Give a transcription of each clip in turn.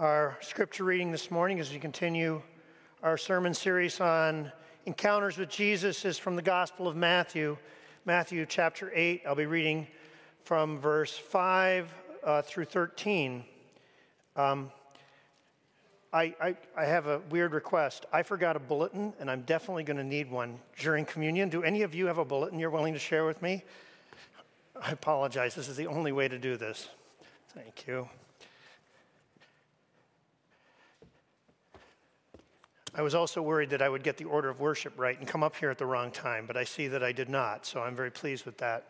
Our scripture reading this morning as we continue our sermon series on encounters with Jesus is from the Gospel of Matthew, Matthew chapter 8. I'll be reading from verse 5 uh, through 13. Um, I, I, I, have a weird request. I forgot a bulletin, and I'm definitely going to need one during communion. Do any of you have a bulletin you're willing to share with me? I apologize. This is the only way to do this. Thank you. I was also worried that I would get the order of worship right and come up here at the wrong time, but I see that I did not, so I'm very pleased with that.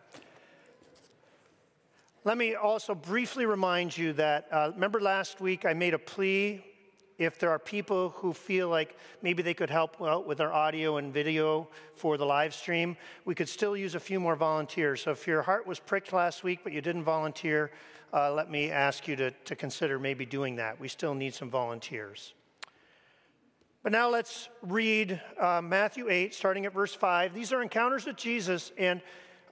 Let me also briefly remind you that, uh, remember last week I made a plea if there are people who feel like maybe they could help out with our audio and video for the live stream, we could still use a few more volunteers. So if your heart was pricked last week but you didn't volunteer, uh, let me ask you to, to consider maybe doing that. We still need some volunteers. But now let's read uh, Matthew 8, starting at verse 5. These are encounters with Jesus, and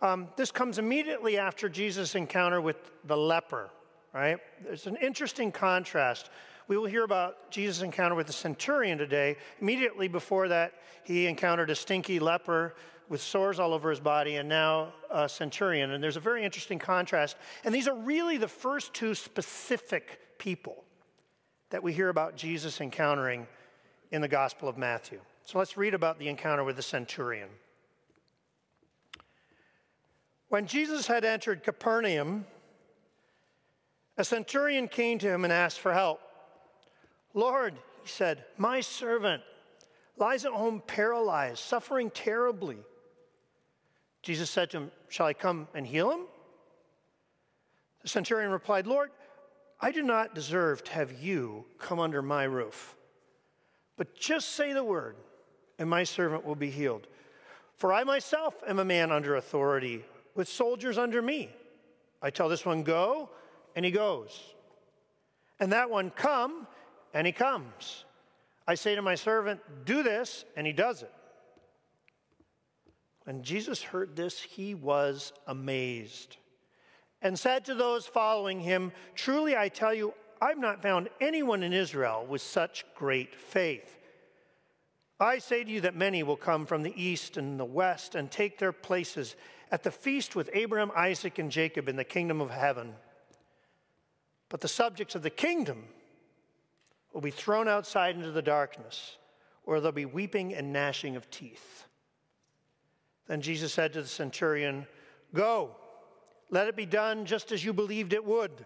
um, this comes immediately after Jesus' encounter with the leper, right? There's an interesting contrast. We will hear about Jesus' encounter with the centurion today. Immediately before that, he encountered a stinky leper with sores all over his body, and now a centurion. And there's a very interesting contrast. And these are really the first two specific people that we hear about Jesus encountering in the Gospel of Matthew. So let's read about the encounter with the centurion. When Jesus had entered Capernaum, a centurion came to him and asked for help. Lord, he said, my servant lies at home paralyzed, suffering terribly. Jesus said to him, Shall I come and heal him? The centurion replied, Lord, I do not deserve to have you come under my roof. But just say the word, and my servant will be healed. For I myself am a man under authority, with soldiers under me. I tell this one, go, and he goes. And that one, come, and he comes. I say to my servant, do this, and he does it. When Jesus heard this, he was amazed and said to those following him, Truly I tell you, I've not found anyone in Israel with such great faith. I say to you that many will come from the east and the west and take their places at the feast with Abraham, Isaac, and Jacob in the kingdom of heaven. But the subjects of the kingdom will be thrown outside into the darkness, where there'll be weeping and gnashing of teeth. Then Jesus said to the centurion, Go, let it be done just as you believed it would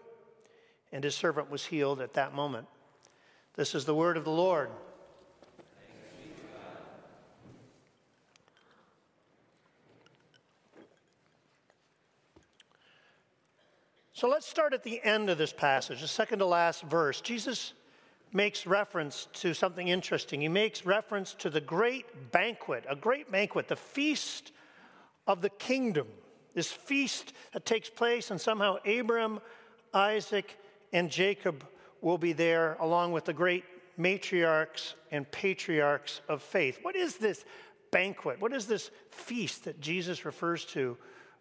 and his servant was healed at that moment. This is the word of the Lord. So let's start at the end of this passage, the second to last verse. Jesus makes reference to something interesting. He makes reference to the great banquet, a great banquet, the feast of the kingdom. This feast that takes place, and somehow Abram, Isaac, and Jacob will be there along with the great matriarchs and patriarchs of faith. What is this banquet? What is this feast that Jesus refers to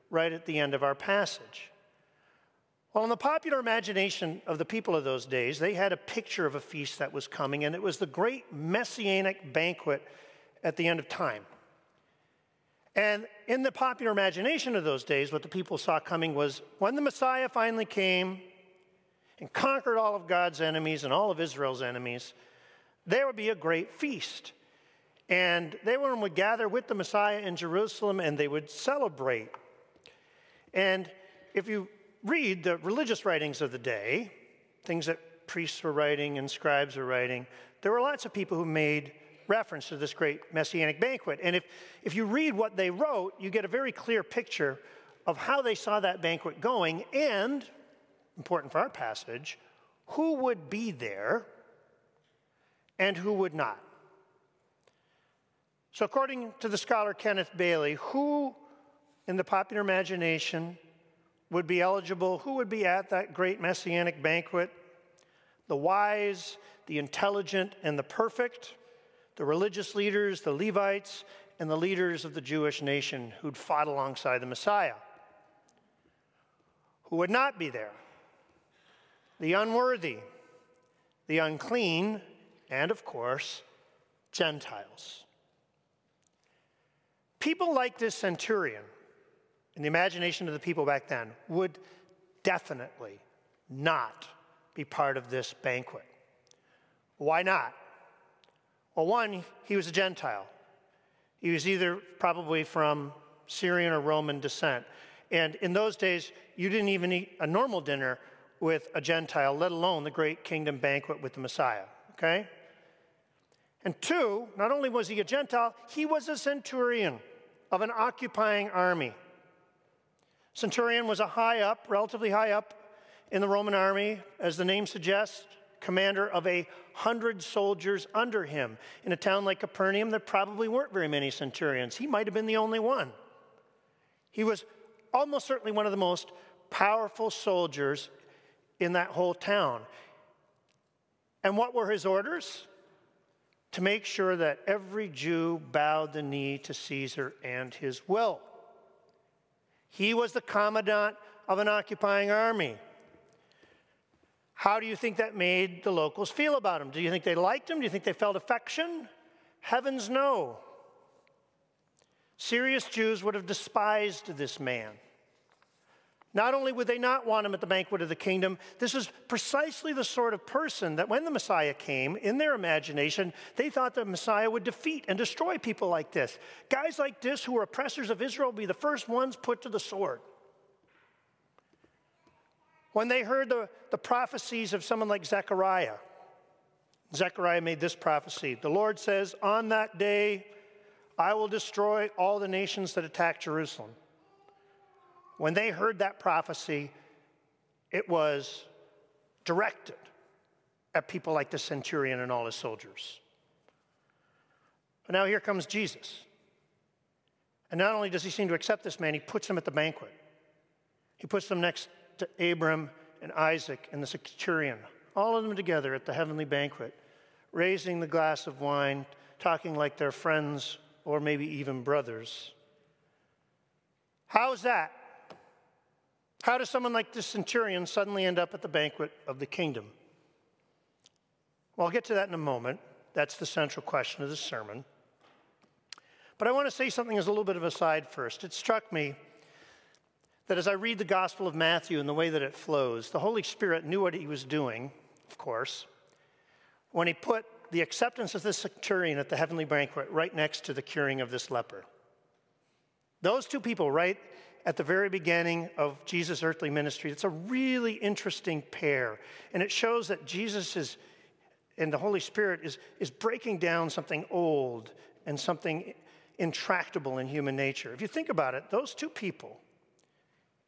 right at the end of our passage? Well, in the popular imagination of the people of those days, they had a picture of a feast that was coming, and it was the great messianic banquet at the end of time. And in the popular imagination of those days, what the people saw coming was when the Messiah finally came, and conquered all of God's enemies and all of Israel's enemies, there would be a great feast. And they would gather with the Messiah in Jerusalem and they would celebrate. And if you read the religious writings of the day, things that priests were writing and scribes were writing, there were lots of people who made reference to this great messianic banquet. And if, if you read what they wrote, you get a very clear picture of how they saw that banquet going and important for our passage, who would be there and who would not. So, according to the scholar Kenneth Bailey, who in the popular imagination would be eligible? Who would be at that great messianic banquet? The wise, the intelligent, and the perfect, the religious leaders, the Levites, and the leaders of the Jewish nation who'd fought alongside the Messiah. Who would not be there? The unworthy, the unclean, and of course, Gentiles. People like this centurion, in the imagination of the people back then, would definitely not be part of this banquet. Why not? Well, one, he was a Gentile. He was either probably from Syrian or Roman descent. And in those days, you didn't even eat a normal dinner with a Gentile, let alone the great kingdom banquet with the Messiah, okay? And two, not only was he a Gentile, he was a centurion of an occupying army. Centurion was a high up, relatively high up in the Roman army, as the name suggests, commander of a hundred soldiers under him. In a town like Capernaum, there probably weren't very many centurions. He might have been the only one. He was almost certainly one of the most powerful soldiers in that whole town. And what were his orders? To make sure that every Jew bowed the knee to Caesar and his will. He was the commandant of an occupying army. How do you think that made the locals feel about him? Do you think they liked him? Do you think they felt affection? Heavens, no. Serious Jews would have despised this man. Not only would they not want him at the banquet of the kingdom, this is precisely the sort of person that when the Messiah came, in their imagination, they thought the Messiah would defeat and destroy people like this. Guys like this who were oppressors of Israel be the first ones put to the sword. When they heard the, the prophecies of someone like Zechariah, Zechariah made this prophecy The Lord says, On that day, I will destroy all the nations that attack Jerusalem. When they heard that prophecy, it was directed at people like the centurion and all his soldiers. But now here comes Jesus. And not only does he seem to accept this man, he puts him at the banquet. He puts them next to Abram and Isaac and the centurion, all of them together at the heavenly banquet, raising the glass of wine, talking like they're friends or maybe even brothers. How's that? How does someone like this centurion suddenly end up at the banquet of the kingdom? Well, I'll get to that in a moment. That's the central question of the sermon. But I want to say something as a little bit of a side first. It struck me that as I read the Gospel of Matthew and the way that it flows, the Holy Spirit knew what he was doing, of course, when he put the acceptance of this centurion at the heavenly banquet right next to the curing of this leper. Those two people, right at the very beginning of Jesus' earthly ministry. It's a really interesting pair. And it shows that Jesus is, and the Holy Spirit is, is breaking down something old and something intractable in human nature. If you think about it, those two people,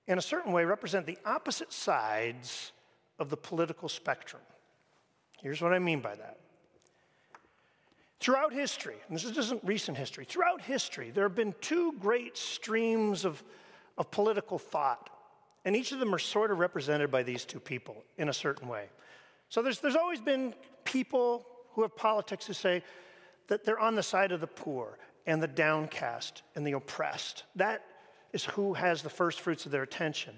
in a certain way, represent the opposite sides of the political spectrum. Here's what I mean by that. Throughout history, and this isn't recent history, throughout history, there have been two great streams of of political thought. And each of them are sort of represented by these two people in a certain way. So there's, there's always been people who have politics who say that they're on the side of the poor and the downcast and the oppressed. That is who has the first fruits of their attention.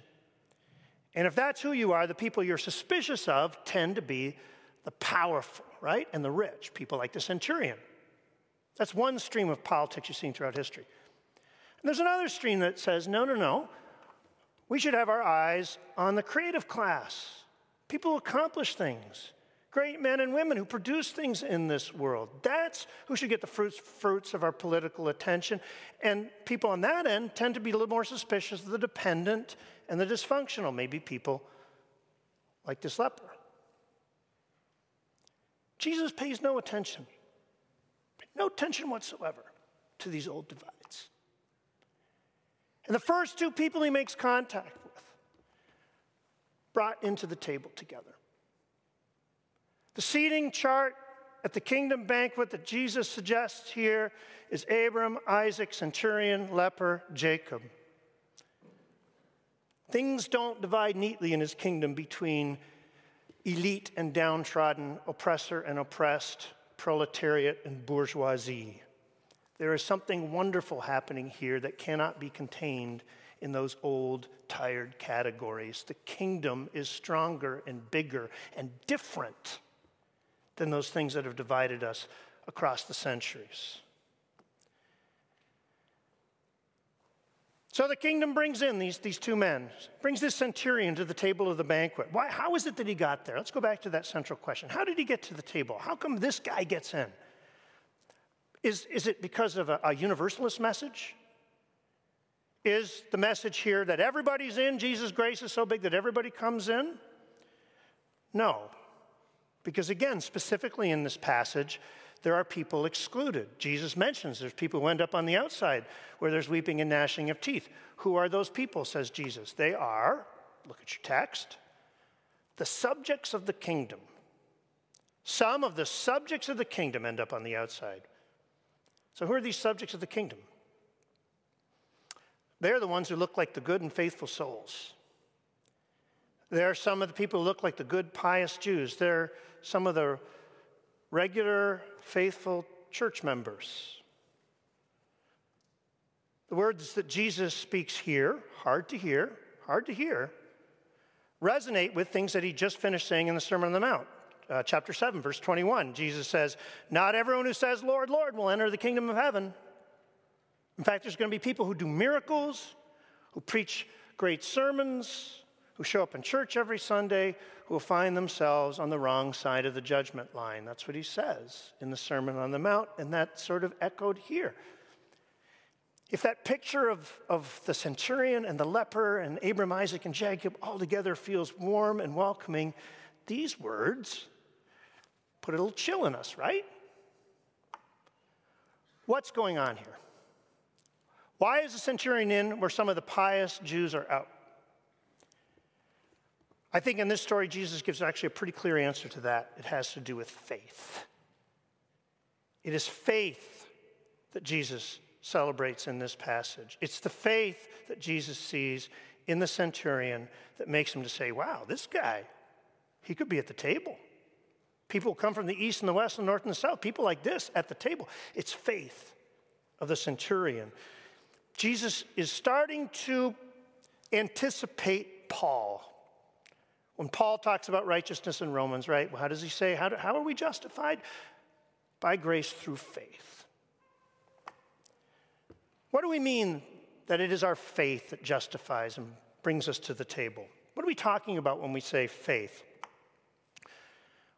And if that's who you are, the people you're suspicious of tend to be the powerful, right? And the rich, people like the centurion. That's one stream of politics you've seen throughout history. And there's another stream that says, no, no, no. We should have our eyes on the creative class, people who accomplish things, great men and women who produce things in this world. That's who should get the fruits, fruits of our political attention. And people on that end tend to be a little more suspicious of the dependent and the dysfunctional, maybe people like this leper. Jesus pays no attention, no attention whatsoever to these old divides. And the first two people he makes contact with brought into the table together. The seating chart at the kingdom banquet that Jesus suggests here is Abram, Isaac, centurion, leper, Jacob. Things don't divide neatly in his kingdom between elite and downtrodden, oppressor and oppressed, proletariat and bourgeoisie. There is something wonderful happening here that cannot be contained in those old, tired categories. The kingdom is stronger and bigger and different than those things that have divided us across the centuries. So the kingdom brings in these, these two men, brings this centurion to the table of the banquet. Why, how is it that he got there? Let's go back to that central question. How did he get to the table? How come this guy gets in? Is, is it because of a, a universalist message? Is the message here that everybody's in, Jesus' grace is so big that everybody comes in? No. Because again, specifically in this passage, there are people excluded. Jesus mentions there's people who end up on the outside where there's weeping and gnashing of teeth. Who are those people, says Jesus? They are, look at your text, the subjects of the kingdom. Some of the subjects of the kingdom end up on the outside. So, who are these subjects of the kingdom? They're the ones who look like the good and faithful souls. There are some of the people who look like the good, pious Jews. They're some of the regular, faithful church members. The words that Jesus speaks here, hard to hear, hard to hear, resonate with things that he just finished saying in the Sermon on the Mount. Uh, chapter 7, verse 21, Jesus says, Not everyone who says, Lord, Lord, will enter the kingdom of heaven. In fact, there's going to be people who do miracles, who preach great sermons, who show up in church every Sunday, who will find themselves on the wrong side of the judgment line. That's what he says in the Sermon on the Mount, and that sort of echoed here. If that picture of, of the centurion and the leper and Abram, Isaac, and Jacob all together feels warm and welcoming, these words put a little chill in us, right? What's going on here? Why is the centurion in where some of the pious Jews are out? I think in this story, Jesus gives actually a pretty clear answer to that. It has to do with faith. It is faith that Jesus celebrates in this passage. It's the faith that Jesus sees in the centurion that makes him to say, wow, this guy, he could be at the table. People come from the east and the west and the north and the south, people like this at the table. It's faith of the centurion. Jesus is starting to anticipate Paul when Paul talks about righteousness in Romans, right, how does he say, how, do, how are we justified? By grace through faith. What do we mean that it is our faith that justifies and brings us to the table? What are we talking about when we say faith?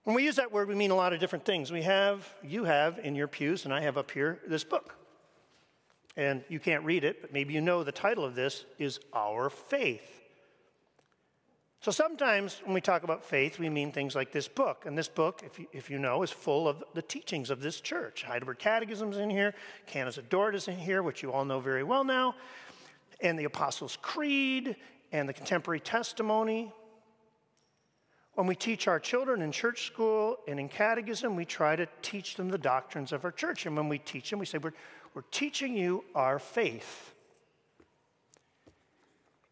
When we use that word, we mean a lot of different things. We have, you have in your pews, and I have up here, this book. And you can't read it, but maybe you know the title of this is Our Faith. So sometimes when we talk about faith, we mean things like this book. And this book, if you, if you know, is full of the teachings of this church. Heidelberg Catechism's in here, Canons of Dort is in here, which you all know very well now, and the Apostles' Creed, and the Contemporary Testimony. When we teach our children in church school and in catechism, we try to teach them the doctrines of our church. And when we teach them, we say, We're, we're teaching you our faith.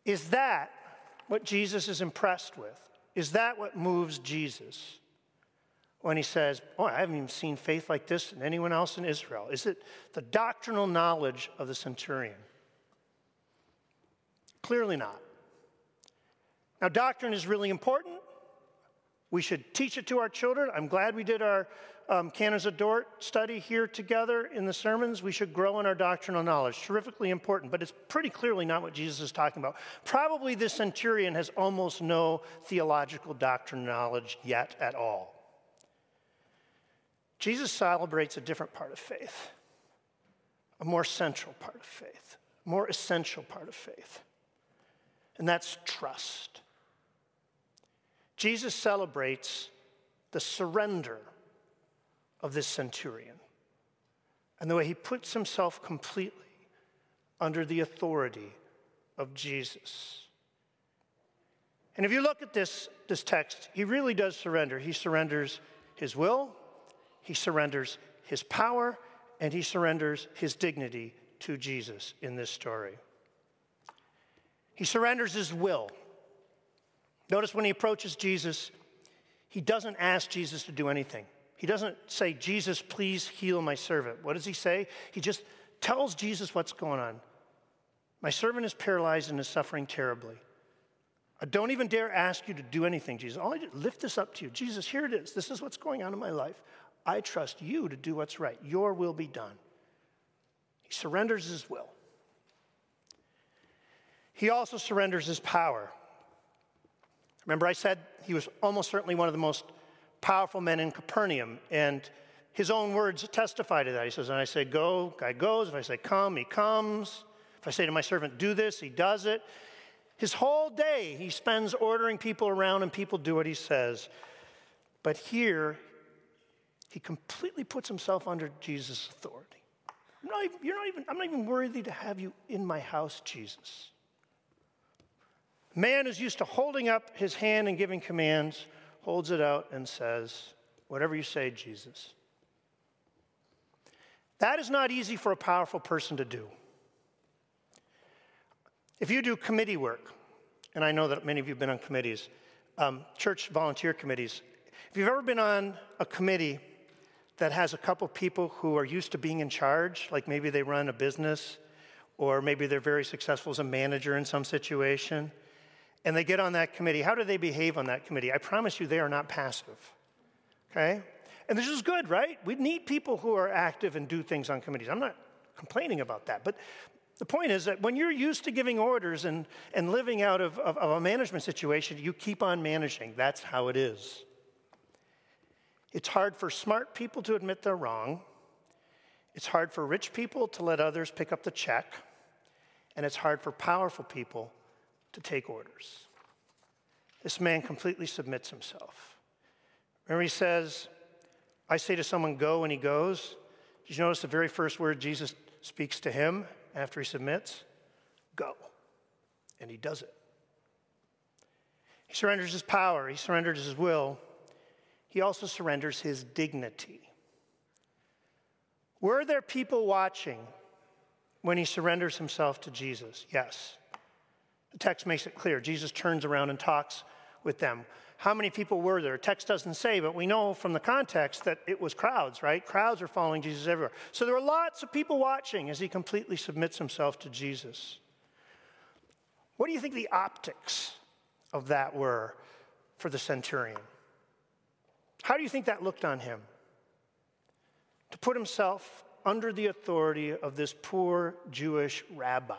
Is that what Jesus is impressed with? Is that what moves Jesus? When he says, Oh, I haven't even seen faith like this in anyone else in Israel. Is it the doctrinal knowledge of the centurion? Clearly not. Now, doctrine is really important. We should teach it to our children. I'm glad we did our um, Canons of Dort study here together in the sermons, we should grow in our doctrinal knowledge. Terrifically important, but it's pretty clearly not what Jesus is talking about. Probably this centurion has almost no theological doctrinal knowledge yet at all. Jesus celebrates a different part of faith, a more central part of faith, a more essential part of faith, and that's trust. Jesus celebrates the surrender of this centurion and the way he puts himself completely under the authority of Jesus. And if you look at this, this text, he really does surrender. He surrenders his will, he surrenders his power, and he surrenders his dignity to Jesus in this story. He surrenders his will. Notice when he approaches Jesus, he doesn't ask Jesus to do anything. He doesn't say, Jesus, please heal my servant. What does he say? He just tells Jesus what's going on. My servant is paralyzed and is suffering terribly. I don't even dare ask you to do anything, Jesus. All I'll lift this up to you. Jesus, here it is. This is what's going on in my life. I trust you to do what's right. Your will be done. He surrenders his will. He also surrenders his power. Remember, I said he was almost certainly one of the most powerful men in Capernaum, and his own words testify to that. He says, And I say, Go, guy goes. If I say, Come, he comes. If I say to my servant, Do this, he does it. His whole day he spends ordering people around, and people do what he says. But here, he completely puts himself under Jesus' authority. I'm not, you're not even, I'm not even worthy to have you in my house, Jesus. Man is used to holding up his hand and giving commands, holds it out and says, Whatever you say, Jesus. That is not easy for a powerful person to do. If you do committee work, and I know that many of you have been on committees, um, church volunteer committees, if you've ever been on a committee that has a couple people who are used to being in charge, like maybe they run a business, or maybe they're very successful as a manager in some situation, and they get on that committee, how do they behave on that committee? I promise you, they are not passive. Okay? And this is good, right? We need people who are active and do things on committees. I'm not complaining about that. But the point is that when you're used to giving orders and, and living out of, of, of a management situation, you keep on managing. That's how it is. It's hard for smart people to admit they're wrong. It's hard for rich people to let others pick up the check. And it's hard for powerful people to take orders. This man completely submits himself. Remember, he says, I say to someone, go, and he goes. Did you notice the very first word Jesus speaks to him after he submits? Go. And he does it. He surrenders his power, he surrenders his will, he also surrenders his dignity. Were there people watching when he surrenders himself to Jesus? Yes. The text makes it clear. Jesus turns around and talks with them. How many people were there? Text doesn't say, but we know from the context that it was crowds, right? Crowds are following Jesus everywhere. So there were lots of people watching as he completely submits himself to Jesus. What do you think the optics of that were for the centurion? How do you think that looked on him? To put himself under the authority of this poor Jewish rabbi.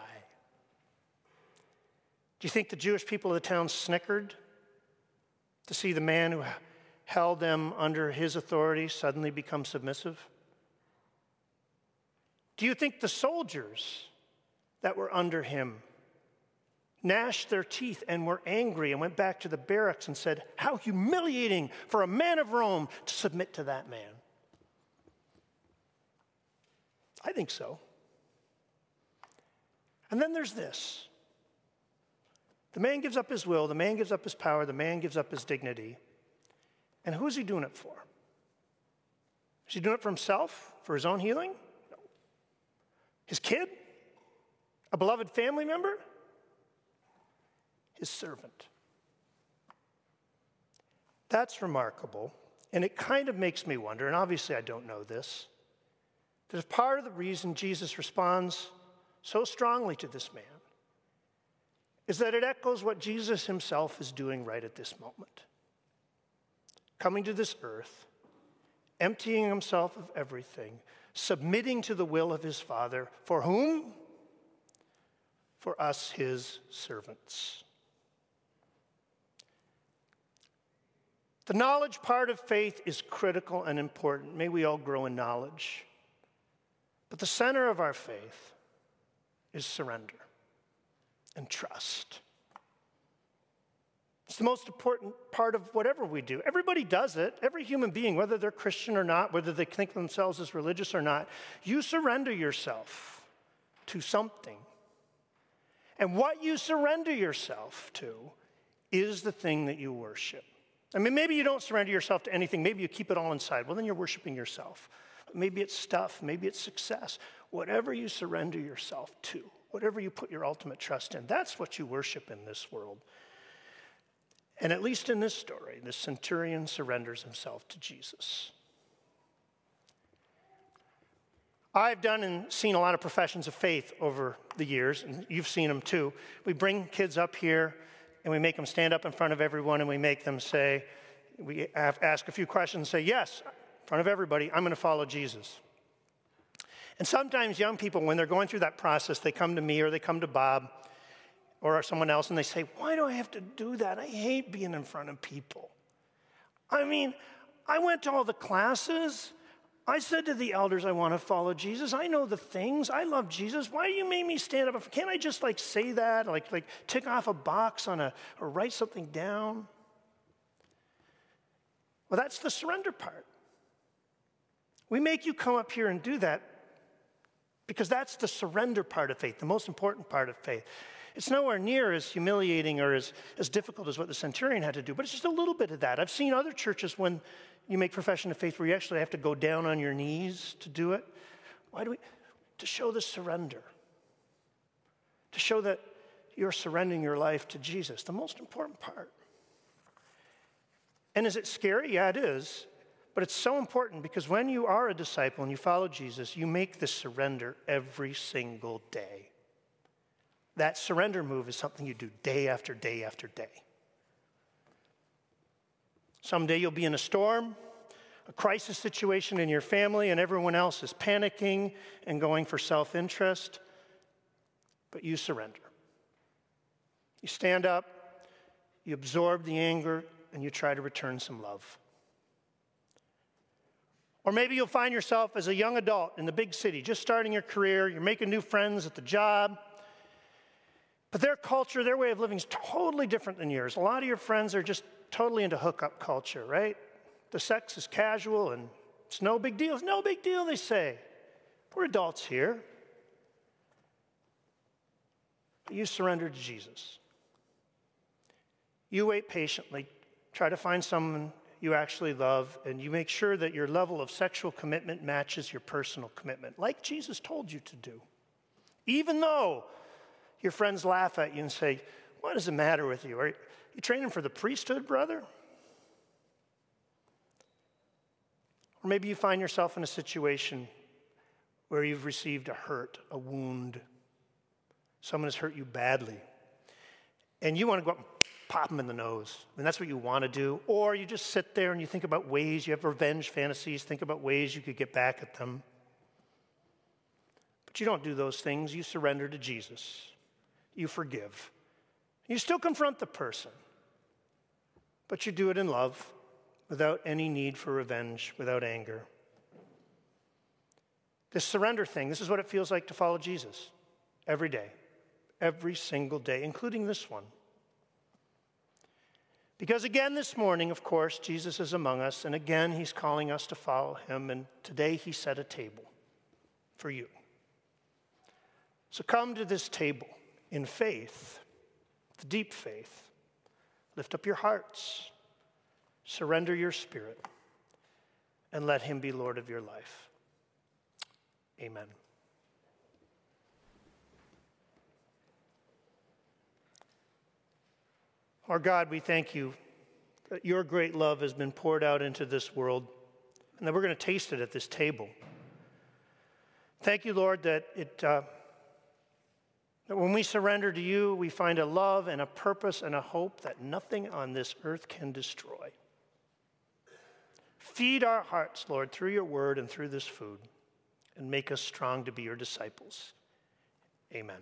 Do you think the Jewish people of the town snickered to see the man who held them under his authority suddenly become submissive? Do you think the soldiers that were under him gnashed their teeth and were angry and went back to the barracks and said, How humiliating for a man of Rome to submit to that man? I think so. And then there's this the man gives up his will, the man gives up his power, the man gives up his dignity. And who's he doing it for? Is he doing it for himself, for his own healing? No. His kid? A beloved family member? His servant. That's remarkable. And it kind of makes me wonder, and obviously I don't know this, that if part of the reason Jesus responds so strongly to this man is that it echoes what Jesus himself is doing right at this moment. Coming to this earth, emptying himself of everything, submitting to the will of his Father, for whom? For us, his servants. The knowledge part of faith is critical and important. May we all grow in knowledge. But the center of our faith is surrender and trust. It's the most important part of whatever we do. Everybody does it. Every human being, whether they're Christian or not, whether they think themselves as religious or not, you surrender yourself to something. And what you surrender yourself to is the thing that you worship. I mean, maybe you don't surrender yourself to anything. Maybe you keep it all inside. Well, then you're worshiping yourself. Maybe it's stuff. Maybe it's success. Whatever you surrender yourself to whatever you put your ultimate trust in. That's what you worship in this world. And at least in this story, the centurion surrenders himself to Jesus. I've done and seen a lot of professions of faith over the years, and you've seen them too. We bring kids up here and we make them stand up in front of everyone and we make them say, we ask a few questions and say, Yes, in front of everybody, I'm going to follow Jesus. And sometimes young people, when they're going through that process, they come to me or they come to Bob or someone else and they say, Why do I have to do that? I hate being in front of people. I mean, I went to all the classes. I said to the elders, I want to follow Jesus. I know the things. I love Jesus. Why do you make me stand up? Can't I just like say that? Like, like tick off a box on a, or write something down? Well, that's the surrender part. We make you come up here and do that because that's the surrender part of faith, the most important part of faith. It's nowhere near as humiliating or as, as difficult as what the centurion had to do, but it's just a little bit of that. I've seen other churches when you make profession of faith where you actually have to go down on your knees to do it. Why do we? To show the surrender, to show that you're surrendering your life to Jesus, the most important part. And is it scary? Yeah, it is. But it's so important because when you are a disciple and you follow Jesus, you make this surrender every single day. That surrender move is something you do day after day after day. Someday you'll be in a storm, a crisis situation in your family, and everyone else is panicking and going for self interest, but you surrender. You stand up, you absorb the anger, and you try to return some love. Or maybe you'll find yourself as a young adult in the big city, just starting your career, you're making new friends at the job, but their culture, their way of living is totally different than yours. A lot of your friends are just totally into hookup culture, right? The sex is casual and it's no big deal. It's no big deal, they say. We're adults here. But you surrender to Jesus. You wait patiently, try to find someone you actually love, and you make sure that your level of sexual commitment matches your personal commitment, like Jesus told you to do. Even though your friends laugh at you and say, What does it matter with you? Are you training for the priesthood, brother? Or maybe you find yourself in a situation where you've received a hurt, a wound. Someone has hurt you badly. And you want to go up and pop them in the nose. And that's what you want to do. Or you just sit there and you think about ways, you have revenge fantasies, think about ways you could get back at them. But you don't do those things. You surrender to Jesus you forgive. You still confront the person, but you do it in love without any need for revenge, without anger. This surrender thing, this is what it feels like to follow Jesus every day, every single day, including this one. Because again, this morning, of course, Jesus is among us, and again, he's calling us to follow him, and today he set a table for you. So come to this table in faith, the deep faith. Lift up your hearts, surrender your spirit, and let Him be Lord of your life. Amen. Our God, we thank you that your great love has been poured out into this world and that we're going to taste it at this table. Thank you, Lord, that it. Uh, that when we surrender to you, we find a love and a purpose and a hope that nothing on this earth can destroy. Feed our hearts, Lord, through your word and through this food, and make us strong to be your disciples. Amen.